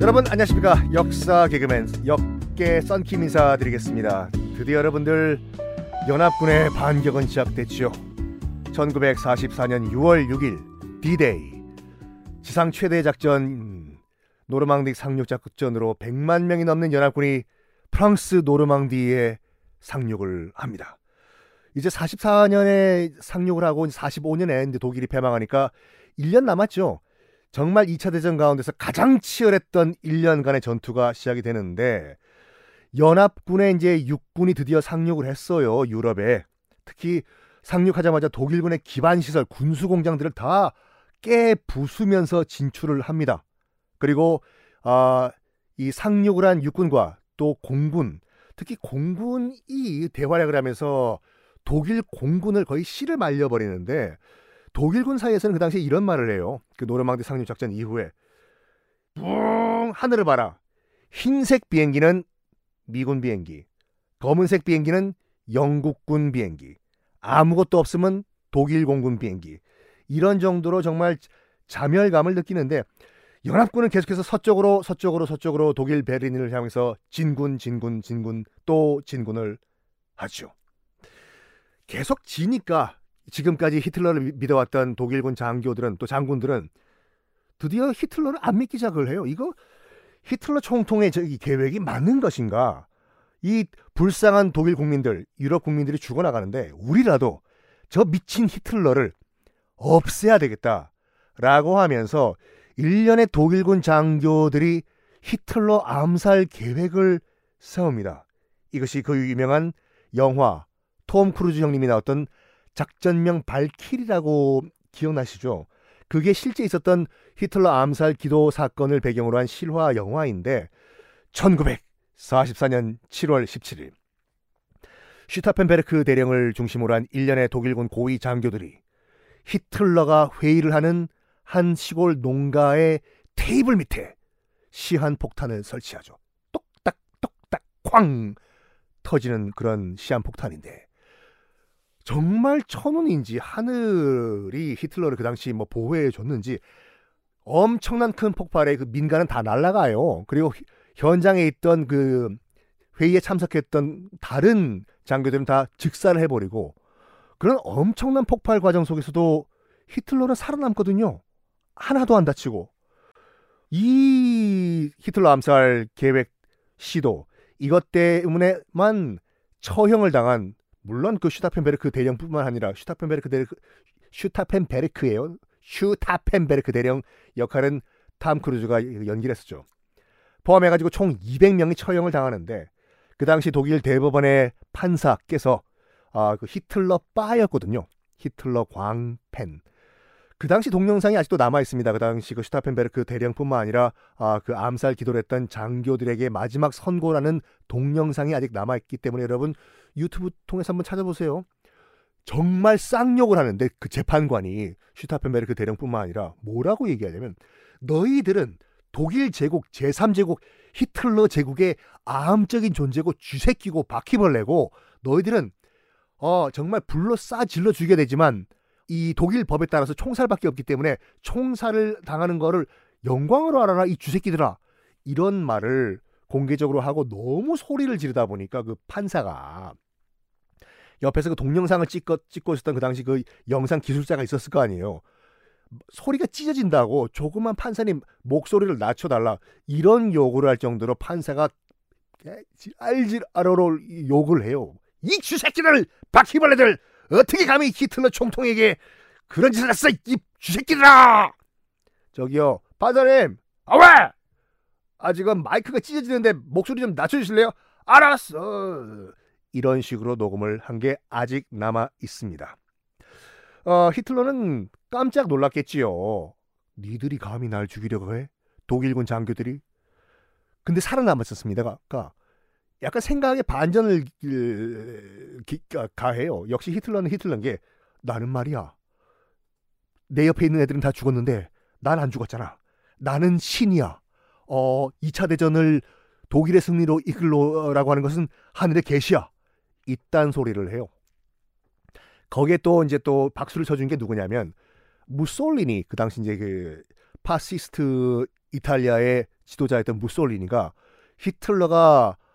여러분 안녕하십니까? 역사 개그맨 역계 썬킴 인사드리겠습니다. 드디어 여러분들 연합군의 반격은 시작됐지요. 1944년 6월 6일 D-Day. 지상 최대 작전 노르망디 상륙 작전으로 100만 명이 넘는 연합군이 프랑스 노르망디에 상륙을 합니다. 이제 44년에 상륙을 하고 45년에 이제 독일이 패망하니까 1년 남았죠. 정말 2차 대전 가운데서 가장 치열했던 1년간의 전투가 시작이 되는데 연합군의 이제 육군이 드디어 상륙을 했어요. 유럽에. 특히 상륙하자마자 독일군의 기반 시설, 군수 공장들을 다 깨 부수면서 진출을 합니다. 그리고 아, 이 상륙을 한 육군과 또 공군, 특히 공군이 대활약을 하면서 독일 공군을 거의 씨를 말려버리는데 독일군 사이에서는 그 당시에 이런 말을 해요. 그 노르망디 상륙 작전 이후에 뿡 하늘을 봐라. 흰색 비행기는 미군 비행기, 검은색 비행기는 영국군 비행기, 아무것도 없으면 독일 공군 비행기. 이런 정도로 정말 자멸감을 느끼는데 연합군은 계속해서 서쪽으로 서쪽으로 서쪽으로 독일 베르린을 향해서 진군 진군 진군 또 진군을 하죠. 계속 지니까 지금까지 히틀러를 믿어왔던 독일군 장교들은 또 장군들은 드디어 히틀러를 안 믿기 시작을 해요. 이거 히틀러 총통의 저기 계획이 맞는 것인가? 이 불쌍한 독일 국민들, 유럽 국민들이 죽어나가는데 우리라도 저 미친 히틀러를 없애야 되겠다라고 하면서 일련의 독일군 장교들이 히틀러 암살 계획을 세웁니다. 이것이 그 유명한 영화 톰 크루즈 형님이 나왔던 작전명 발키리라고 기억나시죠? 그게 실제 있었던 히틀러 암살 기도 사건을 배경으로 한 실화 영화인데 1944년 7월 17일 슈타펜베르크 대령을 중심으로 한 일련의 독일군 고위 장교들이 히틀러가 회의를 하는 한 시골 농가의 테이블 밑에 시한 폭탄을 설치하죠. 똑딱 똑딱 쾅 터지는 그런 시한 폭탄인데 정말 천운인지 하늘이 히틀러를 그 당시 뭐 보호해 줬는지 엄청난 큰 폭발에 그 민가는 다 날아가요. 그리고 현장에 있던 그 회의에 참석했던 다른 장교들은 다 즉사를 해버리고 그런 엄청난 폭발 과정 속에서도 히틀러는 살아남거든요. 하나도 안 다치고 이 히틀러 암살 계획 시도 이것 때문에만 처형을 당한 물론 그 슈타펜베르크 대령뿐만 아니라 슈타펜베르크 대령 슈타펜베르크예요. 슈타펜베르크 대령 역할은 탐 크루즈가 연기를 했었죠. 포함해가지고 총 200명이 처형을 당하는데 그 당시 독일 대법원의 판사께서 아, 그 히틀러 빠였거든요. 히틀러 광팬. 그 당시 동영상이 아직도 남아 있습니다. 그 당시 그 슈타펜베르크 대령뿐만 아니라 아, 그 암살 기도를 했던 장교들에게 마지막 선고라는 동영상이 아직 남아 있기 때문에 여러분 유튜브 통해서 한번 찾아보세요. 정말 쌍욕을 하는데 그 재판관이 슈타펜베르크 대령뿐만 아니라 뭐라고 얘기하냐면 너희들은 독일 제국 제3제국 히틀러 제국의 암적인 존재고 쥐새끼고 바퀴벌레고 너희들은 어 정말 불로 싸 질러 죽여야 되지만 이 독일 법에 따라서 총살밖에 없기 때문에 총살을 당하는 거를 영광으로 알아라 이 주새끼들아 이런 말을 공개적으로 하고 너무 소리를 지르다 보니까 그 판사가 옆에서 그 동영상을 찍고 찍고 있었던 그 당시 그 영상 기술자가 있었을 거 아니에요. 소리가 찢어진다고 조그만 판사님 목소리를 낮춰달라 이런 요구를 할 정도로 판사가 알질알어로 욕을 해요. 이 주새끼들 바퀴벌레들 어떻게 감히 히틀러 총통에게 그런 짓을 했어 이 쥐새끼들아 저기요 판사님 아 왜? 아 지금 마이크가 찢어지는데 목소리 좀 낮춰주실래요? 알았어 이런 식으로 녹음을 한 게 아직 남아 있습니다 어, 히틀러는 깜짝 놀랐겠지요 니들이 감히 날 죽이려고 해? 독일군 장교들이 근데 살아남았었습니다. 그러니까 약간 생각에 반전을 가해요. 역시 히틀러는 히틀러인 게 나는 말이야. 내 옆에 있는 애들은 다 죽었는데 난 안 죽었잖아. 나는 신이야. 어, 2차 대전을 독일의 승리로 이끌로라고 하는 것은 하늘의 계시야. 이딴 소리를 해요. 거기에 또 이제 또 박수를 쳐준 게 누구냐면 무솔리니 그 당시 이제 그 파시스트 이탈리아의 지도자였던 무솔리니가 히틀러가 아,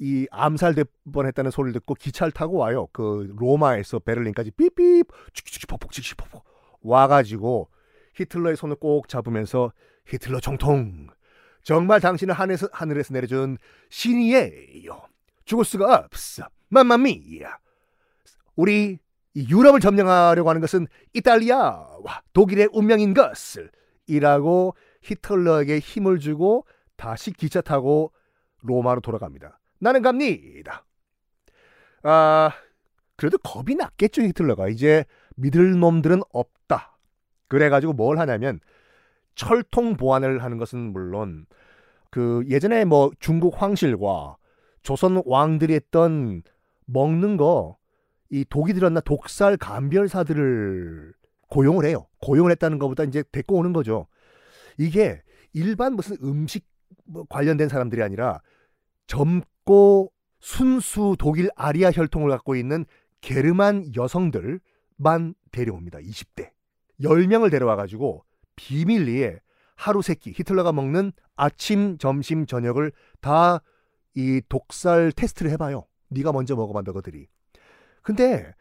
이 암살될 뻔했다는 소리를 듣고 기차를 타고 와요. 그 로마에서 베를린까지 삐삐 칙칙칙 폭폭 칙칙 폭폭 와가지고 히틀러의 손을 꼭 잡으면서 히틀러 총통 정말 당신은 하늘에서, 하늘에서 내려준 신이에요. 죽을 수가 없어. 맘마미야. 우리 유럽을 점령하려고 하는 것은 이탈리아와 독일의 운명인 것을 이라고 히틀러에게 힘을 주고 다시 기차 타고 로마로 돌아갑니다. 나는 갑니다. 아, 그래도 겁이 났겠죠, 히틀러가. 이제 믿을 놈들은 없다. 그래가지고 뭘 하냐면 철통 보안을 하는 것은 물론 그 예전에 뭐 중국 황실과 조선 왕들이 했던 먹는 거 이 독이 들었나 독살 감별사들을 고용을 해요. 고용을 했다는 것보다 이제 데리고 오는 거죠. 이게 일반 무슨 음식 뭐 관련된 사람들이 아니라 젊고 순수 독일 아리아 혈통을 갖고 있는 게르만 여성들만 데려옵니다. 20대. 10명을 데려와가지고 비밀리에 하루 세끼 히틀러가 먹는 아침, 점심, 저녁을 다 이 독살 테스트를 해봐요. 네가 먼저 먹어봐 너희들이. 근데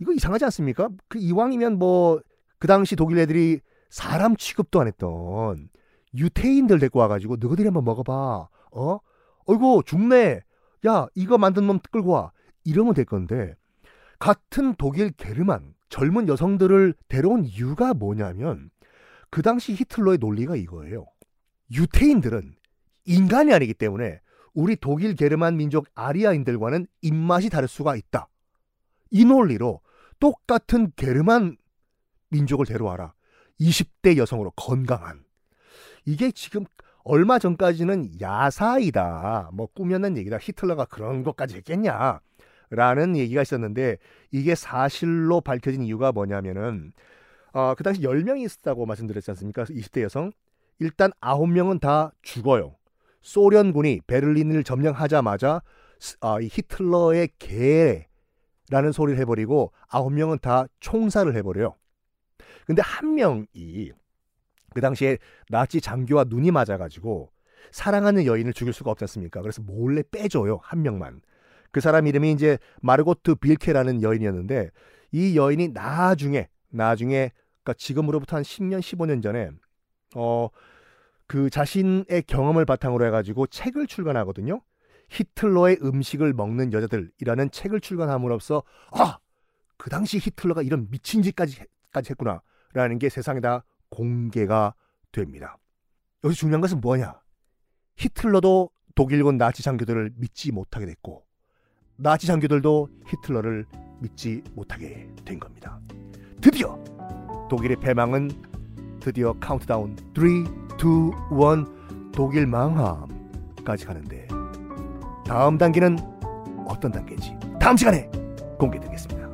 이거 이상하지 않습니까? 그 이왕이면 뭐 그 당시 독일 애들이 사람 취급도 안 했던 유태인들 데리고 와가지고 너희들이 한번 먹어봐. 어? 어이구 죽네. 야 이거 만든 놈 끌고 와. 이러면 될 건데 같은 독일 게르만 젊은 여성들을 데려온 이유가 뭐냐면 그 당시 히틀러의 논리가 이거예요. 유태인들은 인간이 아니기 때문에 우리 독일 게르만 민족 아리아인들과는 입맛이 다를 수가 있다. 이 논리로 똑같은 게르만 민족을 데려와라. 20대 여성으로 건강한. 이게 지금 얼마 전까지는 야사이다. 뭐 꾸몄는 얘기다. 히틀러가 그런 것까지 했겠냐. 라는 얘기가 있었는데 이게 사실로 밝혀진 이유가 뭐냐면은 어, 그 당시 10명이 있었다고 말씀드렸지 않습니까? 20대 여성. 일단 9명은 다 죽어요. 소련군이 베를린을 점령하자마자 아, 이 히틀러의 개라는 소리를 해버리고 9명은 다 총살을 해버려요. 근데 한 명이 그 당시에 나치 장교와 눈이 맞아가지고 사랑하는 여인을 죽일 수가 없지 않습니까? 그래서 몰래 빼줘요. 한 명만. 그 사람 이름이 이제 마르고트 빌케라는 여인이었는데 이 여인이 나중에 나중에 그러니까 지금으로부터 한 10년 15년 전에 어 그 자신의 경험을 바탕으로 해가지고 책을 출간하거든요. 히틀러의 음식을 먹는 여자들이라는 책을 출간함으로써 아 그 당시 히틀러가 이런 미친 짓까지 까지 했구나라는 게 세상에다 공개가 됩니다. 여기서 중요한 것은 뭐냐? 히틀러도 독일군 나치 장교들을 믿지 못하게 됐고 나치 장교들도 히틀러를 믿지 못하게 된 겁니다. 드디어 독일의 패망은 드디어 카운트다운 3, 2, 1 독일 망함까지 가는데 다음 단계는 어떤 단계인지 다음 시간에 공개되겠습니다.